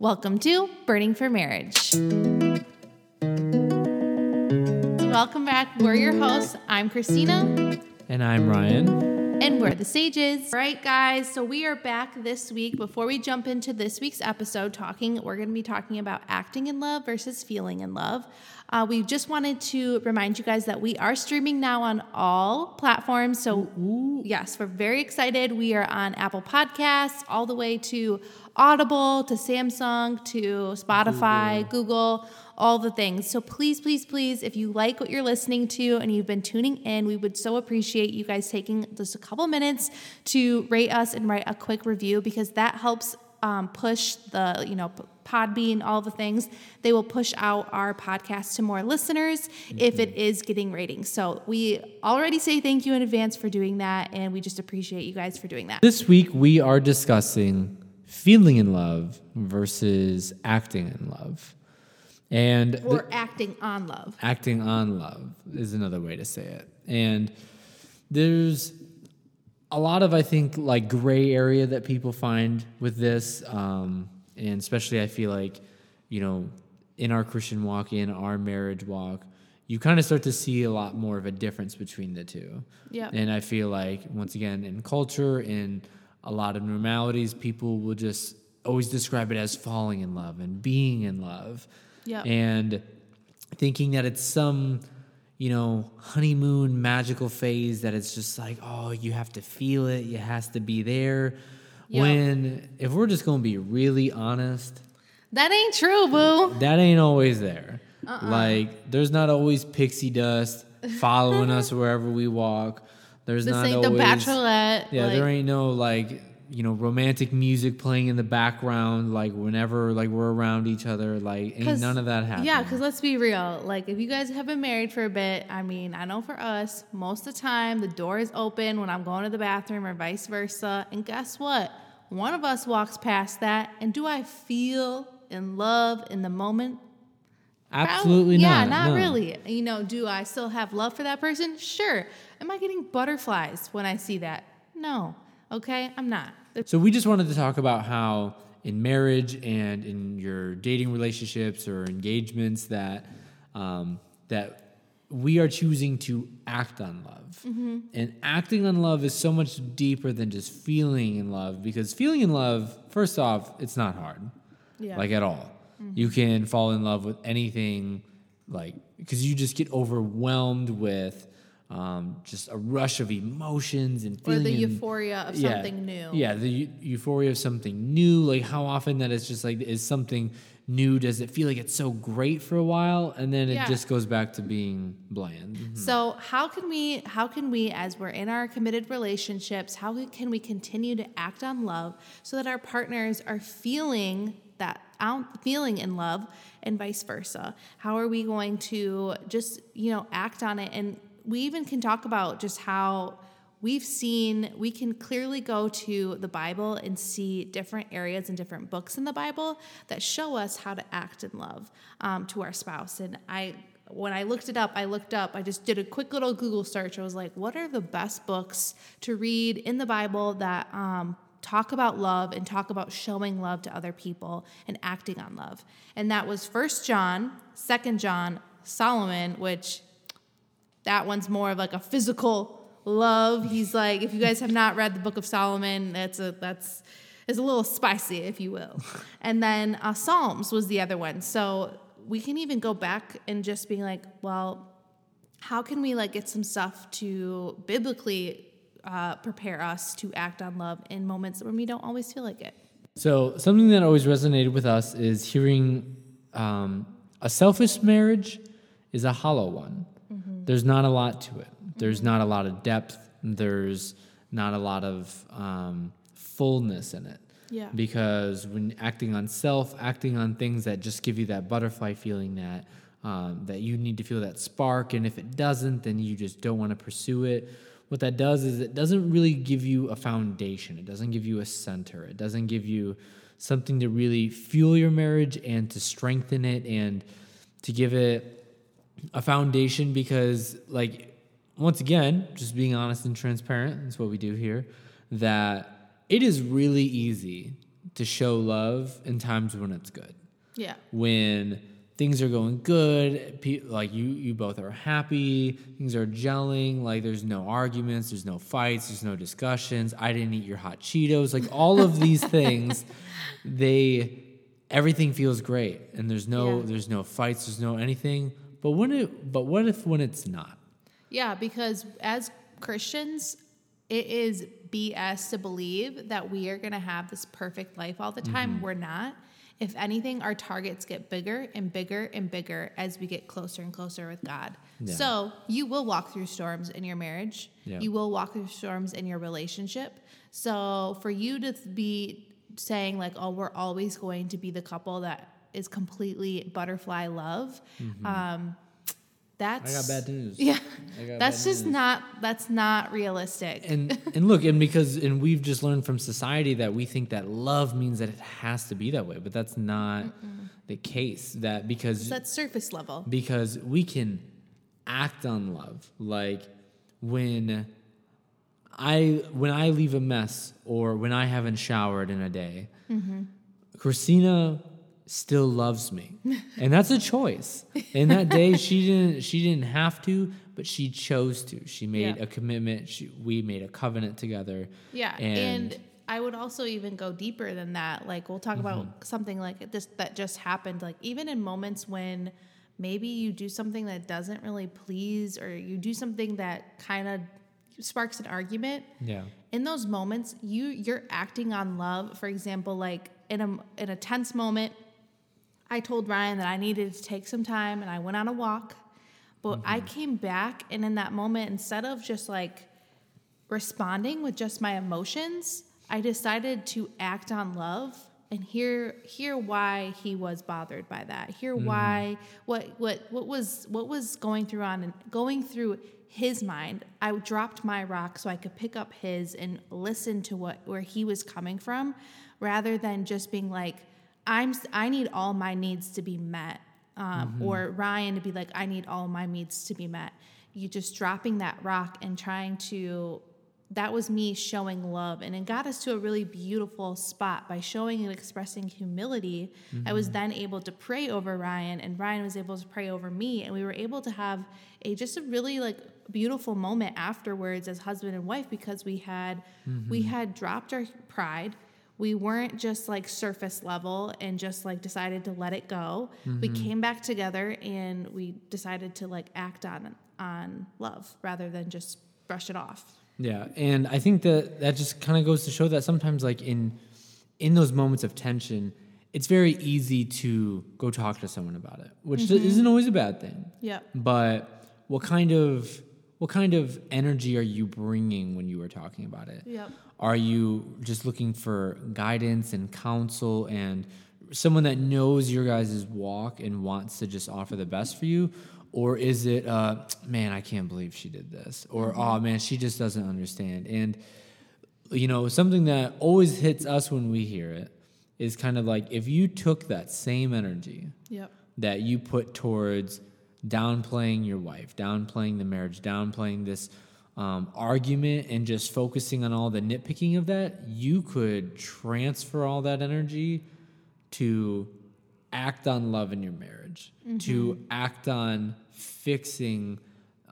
Welcome to Burning for Marriage. Welcome back. We're your hosts. I'm Kristina. And I'm Ryan. And we're the Sages. All right, guys. So we are back this week. Before we jump into this week's episode, talking, we're going to be talking about acting in love versus feeling in love. Uh, we just wanted to remind you guys that we are streaming now on all platforms. So, Ooh. yes, we're very excited. We are on Apple Podcasts, all the way to Audible, to Samsung, to Spotify, Google. Google, all the things. So, please, please, please, if you like what you're listening to and you've been tuning in, we would so appreciate you guys taking just a couple minutes to rate us and write a quick review because that helps um, push the, you know, Podbean, all the things, they will push out our podcast to more listeners mm-hmm. if it is getting ratings. So we already say thank you in advance for doing that, and we just appreciate you guys for doing that. This week we are discussing feeling in love versus acting in love. And or th- acting on love. Acting on love is another way to say it. And there's a lot of, I think, like gray area that people find with this. Um, and especially I feel like, you know, in our Christian walk, in our marriage walk, you kind of start to see a lot more of a difference between the two. Yeah. And I feel like once again in culture, in a lot of normalities, people will just always describe it as falling in love and being in love. Yeah. And thinking that it's some, you know, honeymoon magical phase that it's just like, oh, you have to feel it, it has to be there. Yep. When if we're just gonna be really honest, that ain't true, boo. That ain't always there. Uh-uh. Like there's not always pixie dust following us wherever we walk. There's this not ain't always the Bachelorette. Yeah, like, there ain't no like you know romantic music playing in the background like whenever like we're around each other like ain't none of that happening. Yeah, because let's be real. Like if you guys have been married for a bit, I mean, I know for us, most of the time the door is open when I'm going to the bathroom or vice versa. And guess what? One of us walks past that, and do I feel in love in the moment? Absolutely Probably, not. Yeah, not no. really. You know, do I still have love for that person? Sure. Am I getting butterflies when I see that? No. Okay, I'm not. So we just wanted to talk about how in marriage and in your dating relationships or engagements that um, that we are choosing to act on love. Mm-hmm. And acting on love is so much deeper than just feeling in love because feeling in love, first off, it's not hard. Yeah. Like at all. Mm-hmm. You can fall in love with anything like because you just get overwhelmed with um, just a rush of emotions and feeling or the euphoria of yeah, something new. Yeah, the eu- euphoria of something new. Like how often that it's just like is something new? Does it feel like it's so great for a while and then it Yeah. just goes back to being bland? Mhm. So how can we how can we as we're in our committed relationships, how can we continue to act on love so that our partners are feeling that out feeling in love and vice versa? How are we going to just, you know, act on it and we even can talk about just how we've seen we can clearly go to the bible and see different areas and different books in the bible that show us how to act in love um, to our spouse. And i when i looked it up i looked up i just did a quick little google search. I was like what are the best books to read in the bible that um, talk about love and talk about showing love to other people and acting on love? And that was first john second john solomon which that one's more of like a physical love. He's like, if you guys have not read the Book of Solomon, that's a that's is a little spicy, if you will. And then uh, Psalms was the other one. So we can even go back and just be like, well, how can we like get some stuff to biblically uh, prepare us to act on love in moments when we don't always feel like it? So something that always resonated with us is hearing um, a selfish marriage is a hollow one. There's not a lot to it. There's not a lot of depth. There's not a lot of um, fullness in it. Yeah. Because when acting on self, acting on things that just give you that butterfly feeling that um, that you need to feel that spark, and if it doesn't, then you just don't want to pursue it. What that does is it doesn't really give you a foundation. It doesn't give you a center. It doesn't give you something to really fuel your marriage and to strengthen it and to give it a foundation because like once again just being honest and transparent is what we do here that it is really easy to show love in times when it's good. Yeah. When things are going good, pe- like you you both are happy, things are gelling, like there's no arguments, there's no fights, there's no discussions. I didn't eat your hot Cheetos, like all of these things, they everything feels great and there's no Yeah. there's no fights, there's no anything. But when it but what if when it's not? Yeah, because as Christians, it is BS to believe that we are going to have this perfect life all the time. Mm-hmm. We're not. If anything, our targets get bigger and bigger and bigger as we get closer and closer with God. Yeah. So you will walk through storms in your marriage. Yeah. You will walk through storms in your relationship. So for you to be saying, like, oh, we're always going to be the couple that is completely butterfly love, um, that's. Mm-hmm. I got bad news. Yeah. That's just news. not that's not realistic. and and look and because and we've just learned from society that we think that love means that it has to be that way but that's not the case that because that's surface level. because we can act on love like when i when i leave a mess or when i haven't showered in a day kristina still loves me and that's a choice and that day she didn't she didn't have to but she chose to she made Yeah. a commitment she, we made a covenant together Yeah. and, And, I would also even go deeper than that. Like we'll talk Mm-hmm. about something like this that just happened. Like even in moments when maybe you do something that doesn't really please or you do something that kind of sparks an argument. yeah in those moments you you're acting on love for example like in a in a tense moment i told ryan that i needed to take some time and i went on a walk but i mm-hmm. came back and in that moment instead of just like responding with just my emotions i decided to act on love and hear hear why he was bothered by that. Hear mm-hmm. why what what what was what was going through on and going through his mind. I dropped my rock so i could pick up his and listen to what where he was coming from rather than just being like i'm i need all my needs to be met um, mm-hmm. or ryan to be like i need all my needs to be met. You just dropping that rock and trying to that was me showing love and it got us to a really beautiful spot by showing and expressing humility. I was mm-hmm. then able to pray over ryan and ryan was able to pray over me and we were able to have a just a really like beautiful moment afterwards as husband and wife because we had we mm-hmm. had dropped our pride we weren't just like surface level and just like decided to let it go we came back together and we decided to like act on on love rather than just brush it off Yeah, and I think that that just kind of goes to show that sometimes, like in in those moments of tension, it's very easy to go talk to someone about it, which Mm-hmm. isn't always a bad thing. Yeah. But what kind of what kind of energy are you bringing when you are talking about it? Yep. Are you just looking for guidance and counsel and someone that knows your guys' walk and wants to just offer the best for you? Or is it, uh, man, I can't believe she did this? Or, oh, man, she just doesn't understand. And, you know, something that always hits us when we hear it is kind of like if you took that same energy Yep. that you put towards downplaying your wife, downplaying the marriage, downplaying this um, argument, and just focusing on all the nitpicking of that, you could transfer all that energy to act on love in your marriage, to act on fixing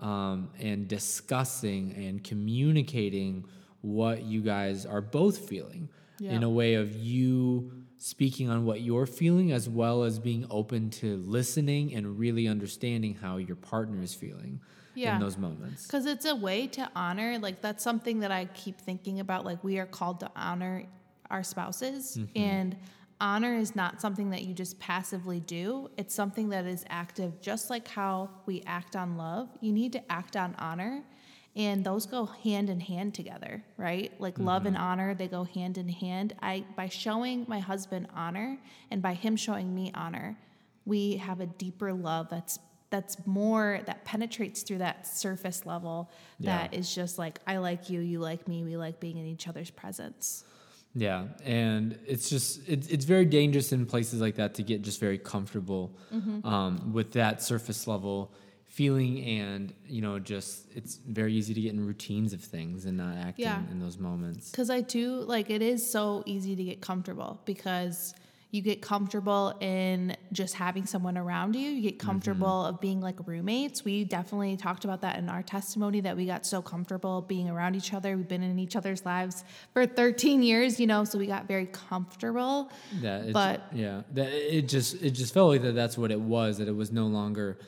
um, and discussing and communicating what you guys are both feeling in a way of you speaking on what you're feeling as well as being open to listening and really understanding how your partner is feeling Yeah. in those moments. Because it's a way to honor, like, that's something that I keep thinking about. Like, we are called to honor our spouses, Mm-hmm. and honor is not something that you just passively do. It's something that is active, just like how we act on love. You need to act on honor, and those go hand in hand together, right? Like love and honor, they go hand in hand. I by showing my husband honor, and by him showing me honor, we have a deeper love that's that's more that penetrates through that surface level that is just like I like you, you like me, we like being in each other's presence. Yeah, and it's just it's it's very dangerous in places like that to get just very comfortable Mm-hmm. um, with that surface level feeling and you know just it's very easy to get in routines of things and not acting Yeah. in those moments Because I do like it is so easy to get comfortable because you get comfortable in just having someone around you. You get mm-hmm. comfortable of being like roommates. We definitely talked about that in our testimony that we got so comfortable being around each other. We've been in each other's lives for 13 years, you know, so we got very comfortable. that it, But- yeah that it just it just felt like that that's what it was that it was no longer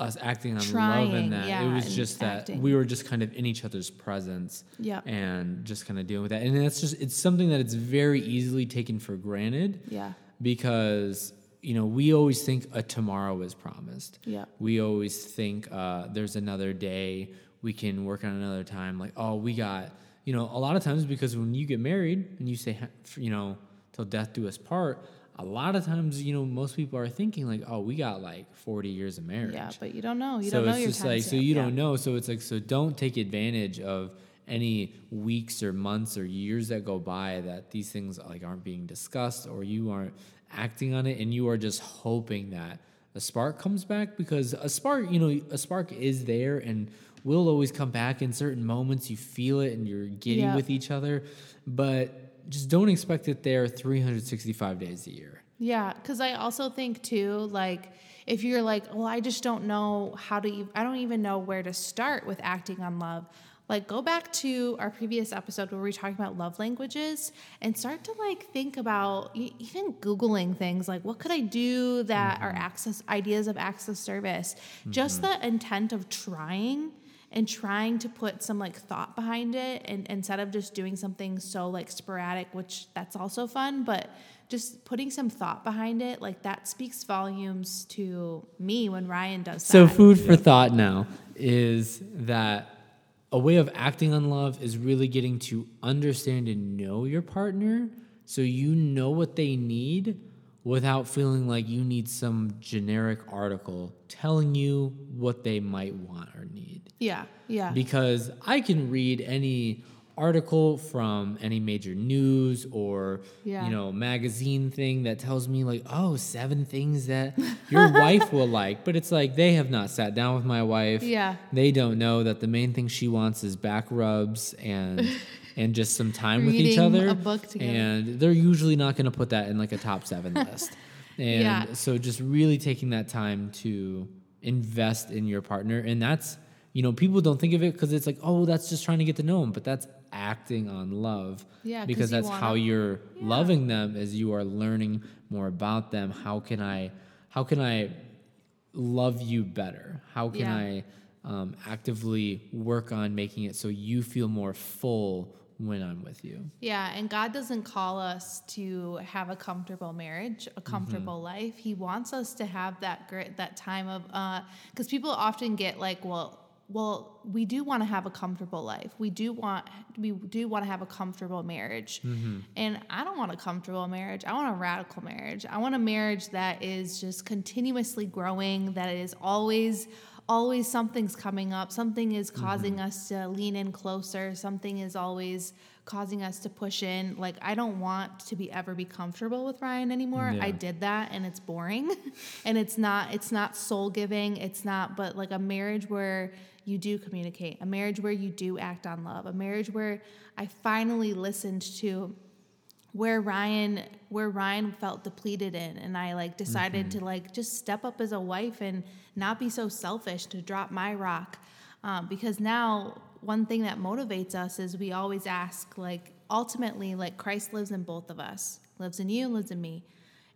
us acting on love Trying, in that yeah, it was just that acting. we were just kind of in each other's presence Yep. and just kind of dealing with that and that's just it's something that it's very easily taken for granted Yeah. because you know we always think a tomorrow is promised Yeah. we always think uh, there's another day we can work on another time like oh we got you know a lot of times because when you get married and you say you know till death do us part a lot of times you know most people are thinking like oh we got like 40 years of marriage Yeah, but you don't know. You so don't know it's your just like so you Yeah. don't know so it's like so don't take advantage of any weeks or months or years that go by that these things like aren't being discussed or you aren't acting on it and you are just hoping that a spark comes back because a spark you know a spark is there and will always come back in certain moments you feel it and you're giddy Yeah. with each other but just don't expect it there 365 days a year Yeah, because I also think too, like if you're like, well, I just don't know how to, I don't even know where to start with acting on love. Like go back to our previous episode where we were talking about love languages and start to like think about even googling things like what could I do that are mm-hmm. access ideas of access service. Just mm-hmm. the intent of trying and trying to put some like thought behind it and instead of just doing something so like sporadic which that's also fun but just putting some thought behind it like that speaks volumes to me when ryan does So, that. food for thought now is that a way of acting on love is really getting to understand and know your partner so you know what they need without feeling like you need some generic article telling you what they might want or need. yeah yeah Because I can read any article from any major news or Yeah. you know magazine thing that tells me like oh seven things that your wife will like but it's like they have not sat down with my wife Yeah. they don't know that the main thing she wants is back rubs and and just some time with each other a book together. and they're usually not going to put that in like a top seven list and Yeah. so just really taking that time to invest in your partner and that's you know people don't think of it because it's like oh that's just trying to get to know them but that's acting on love Yeah, 'cause because that's how you're loving them as you are learning more about them how can i how can i love you better how can Yeah. i um, actively work on making it so you feel more full when i'm with you Yeah, and God doesn't call us to have a comfortable marriage, a comfortable Mm-hmm. life. He wants us to have that grit, that time of uh cuz people often get like, well, well, we do want to have a comfortable life. We do want we do want to have a comfortable marriage. Mm-hmm. And I don't want a comfortable marriage. I want a radical marriage. I want a marriage that is just continuously growing, that is always always something's coming up. Something is causing Mm-hmm. us to lean in closer. Something is always causing us to push in. Like I don't want to be ever be comfortable with Ryan anymore. Yeah. I did that and it's boring. and it's not it's not soul giving. It's not but like a marriage where you do communicate, a marriage where you do act on love, a marriage where I finally listened to where Ryan where Ryan felt depleted in and I like decided to like just step up as a wife and not be so selfish to drop my rock um, because now one thing that motivates us is we always ask like ultimately like Christ lives in both of us lives in you lives in me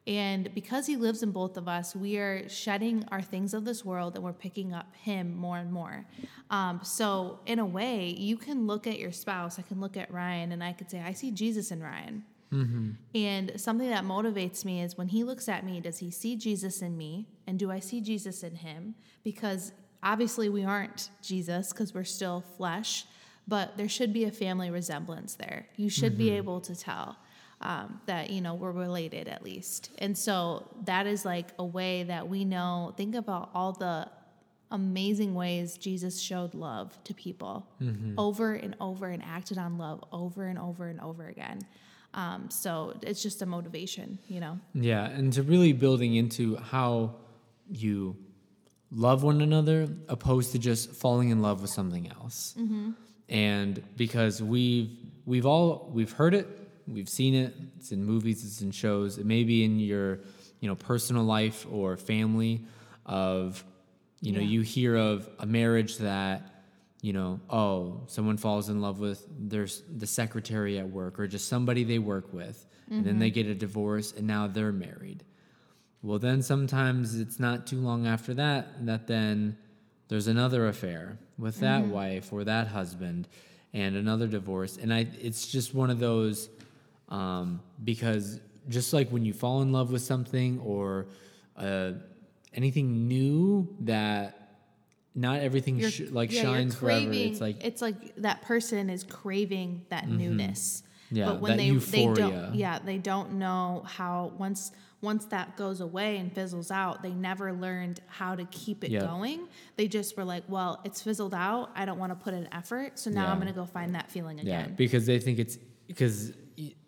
and because he lives in both of us, we are shedding our things of this world and we're picking up him more and more. Um, so, in a way, you can look at your spouse. I can look at Ryan and I could say, I see Jesus in Ryan. Mm-hmm. And something that motivates me is when he looks at me, does he see Jesus in me? And do I see Jesus in him? Because obviously we aren't Jesus because we're still flesh, but there should be a family resemblance there. You should be mm-hmm. able to tell um, that, you know, we're related at least. And so that is like a way that we know, think about all the amazing ways Jesus showed love to people mm-hmm. over and over and acted on love over and over and over again. Um, so it's just a motivation, you know? Yeah, and to really building into how you love one another opposed to just falling in love with something else. And because we've we've all we've heard it, we've seen it. It's in movies, it's in shows. It may be in your you know personal life or family of you know Yeah. you hear of a marriage that you know oh someone falls in love with their the secretary at work or just somebody they work with. And then they get a divorce and now they're married. Well, then sometimes it's not too long after that that then there's another affair with that wife or that husband and another divorce. And I, it's just one of those um, because just like when you fall in love with something or uh, anything new that not everything sh- like yeah, shines forever. It's like it's like that person is craving that mm-hmm. newness. Yeah, but when that they they euphoria. don't yeah they don't know how once once that goes away and fizzles out they never learned how to keep it Yeah. going they just were like well it's fizzled out i don't want to put in effort so now i'm going to go find that feeling again Yeah, because they think it's because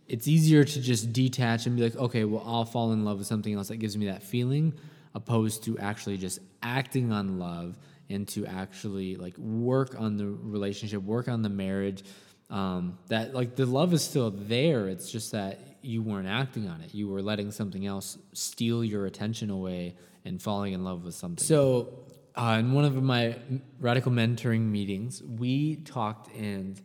it's easier to just detach and be like, okay, well, I'll fall in love with something else that gives me that feeling, opposed to actually just acting on love and to actually like work on the relationship, work on the marriage. Um, that like the love is still there. It's just that you weren't acting on it. You were letting something else steal your attention away and falling in love with something. So, uh, in one of my radical mentoring meetings, we talked and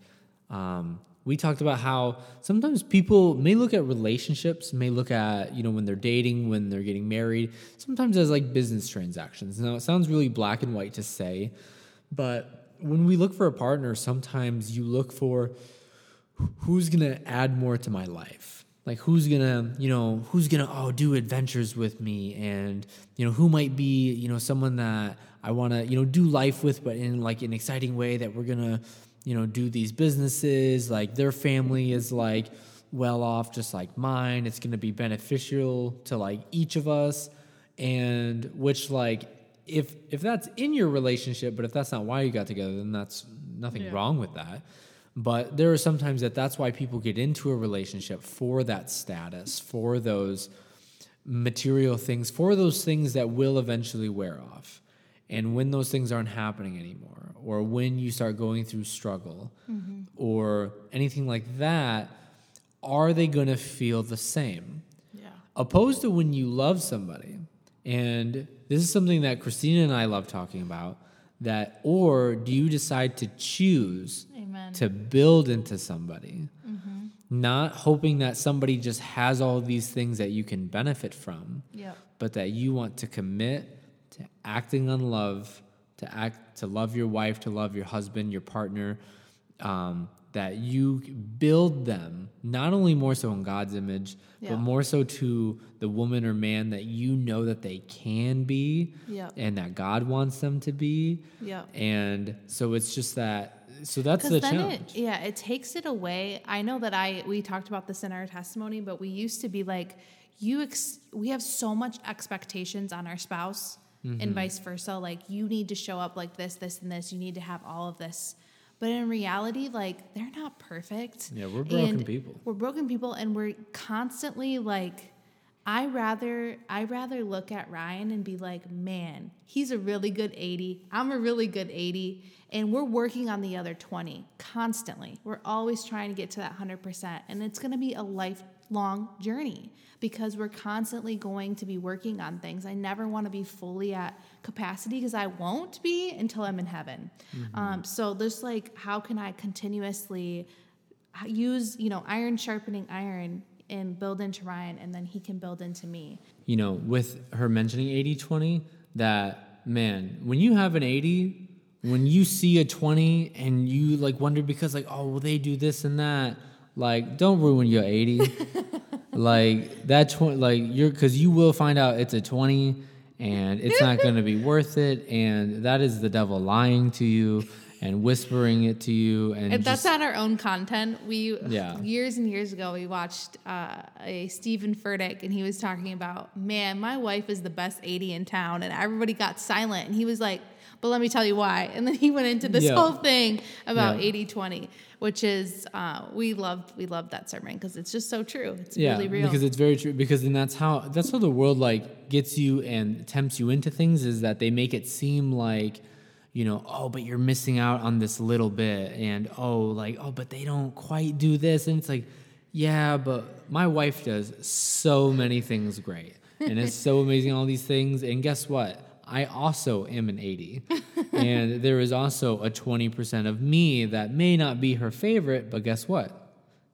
um, we talked about how sometimes people may look at relationships, may look at, you know, when they're dating, when they're getting married, sometimes as like business transactions. Now, it sounds really black and white to say, but when we look for a partner, sometimes you look for who's going to add more to my life like who's gonna you know who's gonna oh do adventures with me and you know who might be you know someone that i want to you know do life with but in like an exciting way that we're gonna you know do these businesses like their family is like well off just like mine. It's gonna be beneficial to like each of us. And which like if if that's in your relationship but if that's not why you got together then that's nothing wrong with that. But there are sometimes that that's why people get into a relationship for that status, for those material things, for those things that will eventually wear off. And when those things aren't happening anymore, or when you start going through struggle, mm-hmm. or anything like that, are they going to feel the same? yeah. Opposed to when you love somebody and this is something that kristina and i love talking about that or do you decide to choose amen. to build into somebody? Mm-hmm. Not hoping that somebody just has all these things that you can benefit from yep. but that you want to commit to acting on love, to act to love your wife, to love your husband, your partner, um, that you build them not only more so in God's image, Yeah. but more so to the woman or man that you know that they can be, Yep. and that God wants them to be. Yep. And so it's just that. So that's the challenge. it, yeah, it takes it away. I know that I we talked about this in our testimony, but we used to be like, you ex- we have so much expectations on our spouse Mm-hmm. and vice versa. Like you need to show up like this, this, and this. You need to have all of this. But in reality, like they're not perfect. Yeah, we're broken people. We're broken people, and we're constantly like. I rather I rather look at Ryan and be like, man, he's a really good 80. I'm a really good 80. And we're working on the other 20 constantly. We're always trying to get to that 100%. And it's going to be a lifelong journey because we're constantly going to be working on things. I never want to be fully at capacity because I won't be until I'm in heaven. Um, so there's like, how can I continuously use, you know, iron sharpening iron and build into Ryan and then he can build into me. you know, with her mentioning 80 20, that man, when you have an 80, when you see a 20 and you like wonder because, like, oh, will they do this and that? Like, don't ruin your 80. like, that 20, like, you're, because you will find out it's a 20 and it's not going to be worth it. And that is the devil lying to you. and whispering it to you and If that's just, not our own content, we Yeah. years and years ago we watched uh, a Steven Furtick and he was talking about, man, my wife is the best 80 in town, and everybody got silent, and he was like, but let me tell you why, and then he went into this Yeah. whole thing about Yeah. 80 20, which is uh, we loved we loved that sermon because it's just so true. It's yeah really real. because it's very true because then that's how that's how the world like gets you and tempts you into things is that they make it seem like you know oh but you're missing out on this little bit and oh like oh but they don't quite do this and it's like yeah but my wife does so many things great and it's so amazing all these things and guess what I also am an 80. and there is also a 20% of me that may not be her favorite, but guess what?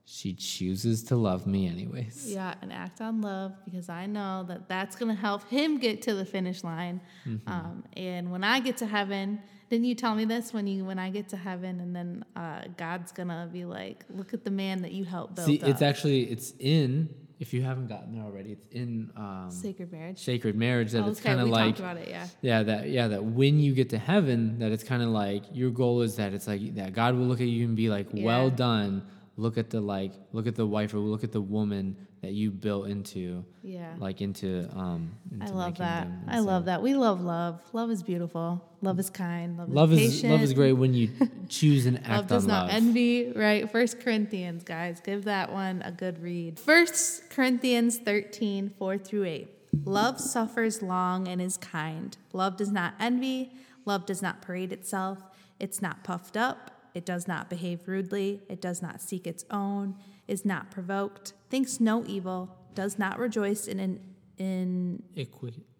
She chooses to love me anyways. Yeah, and act on love because I know that that's going to help him get to the finish line. Mm-hmm. Um, and when I get to heaven, didn't you tell me this when you when I get to heaven and then uh, God's gonna be like, look at the man that you helped build See, up. it's actually it's in if you haven't gotten there already, it's in um, sacred marriage. sacred marriage that Oh, it's okay, kind of like about it, yeah. yeah that yeah that when you get to heaven that it's kind of like your goal is that it's like that God will look at you and be like well done look at the like look at the wife or look at the woman that you built into Yeah. like into um into I love that. I so- love that. We love love. Love is beautiful. Love is kind. Love, love is is love is great when you choose and act Love does on not love envy, right? First Corinthians, guys, give that one a good read. First Corinthians 13, 4 through 8. Love suffers long and is kind. Love does not envy. Love does not parade itself. It's not puffed up. It does not behave rudely. It does not seek its own. Is not provoked. Thinks no evil. Does not rejoice in Equi- in-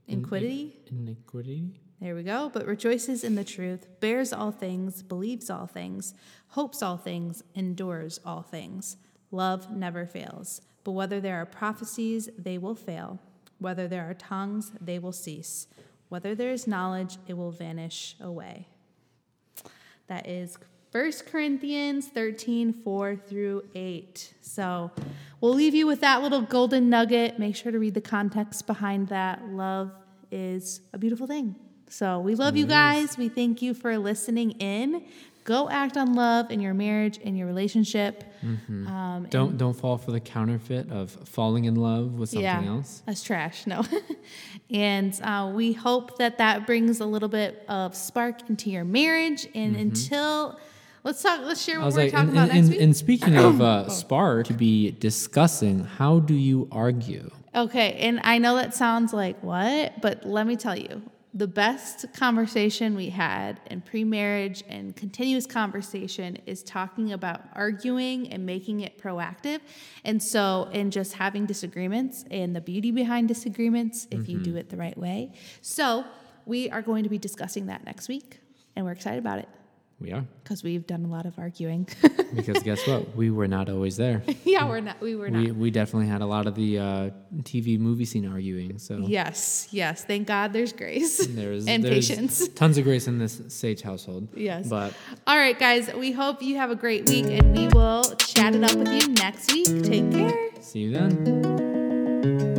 iniquity. iniquity There we go. But rejoices in the truth, bears all things, believes all things, hopes all things, endures all things. Love never fails. But whether there are prophecies, they will fail. Whether there are tongues, they will cease. Whether there is knowledge, it will vanish away. That is 1 Corinthians 13, 4 through 8. So we'll leave you with that little golden nugget. Make sure to read the context behind that. Love is a beautiful thing. So we love you guys. We thank you for listening in. Go act on love in your marriage, in your relationship. Um, don't don't fall for the counterfeit of falling in love with something else that's trash. No. and uh, we hope that that brings a little bit of spark into your marriage. And until, let's talk, let's share Mm-hmm. What we're like, talking and, about and, next and, week. and speaking of uh, spark, to be discussing how do you argue? Okay, and I know that sounds like what, but let me tell you, the best conversation we had in pre-marriage and continuous conversation is talking about arguing and making it proactive. And so in just having disagreements and the beauty behind disagreements if you do it the right way. So, we are going to be discussing that next week and we're excited about it We are because we've done a lot of arguing. because guess what? We were not always there. yeah, we're not we were not. We we definitely had a lot of the uh, TV movie scene arguing. So Yes, yes. Thank God there's grace there's and there's patience. tons of grace in this Sage household. Yes. but All right, guys. We hope you have a great week and we will chat it up with you next week. Take care. see you then.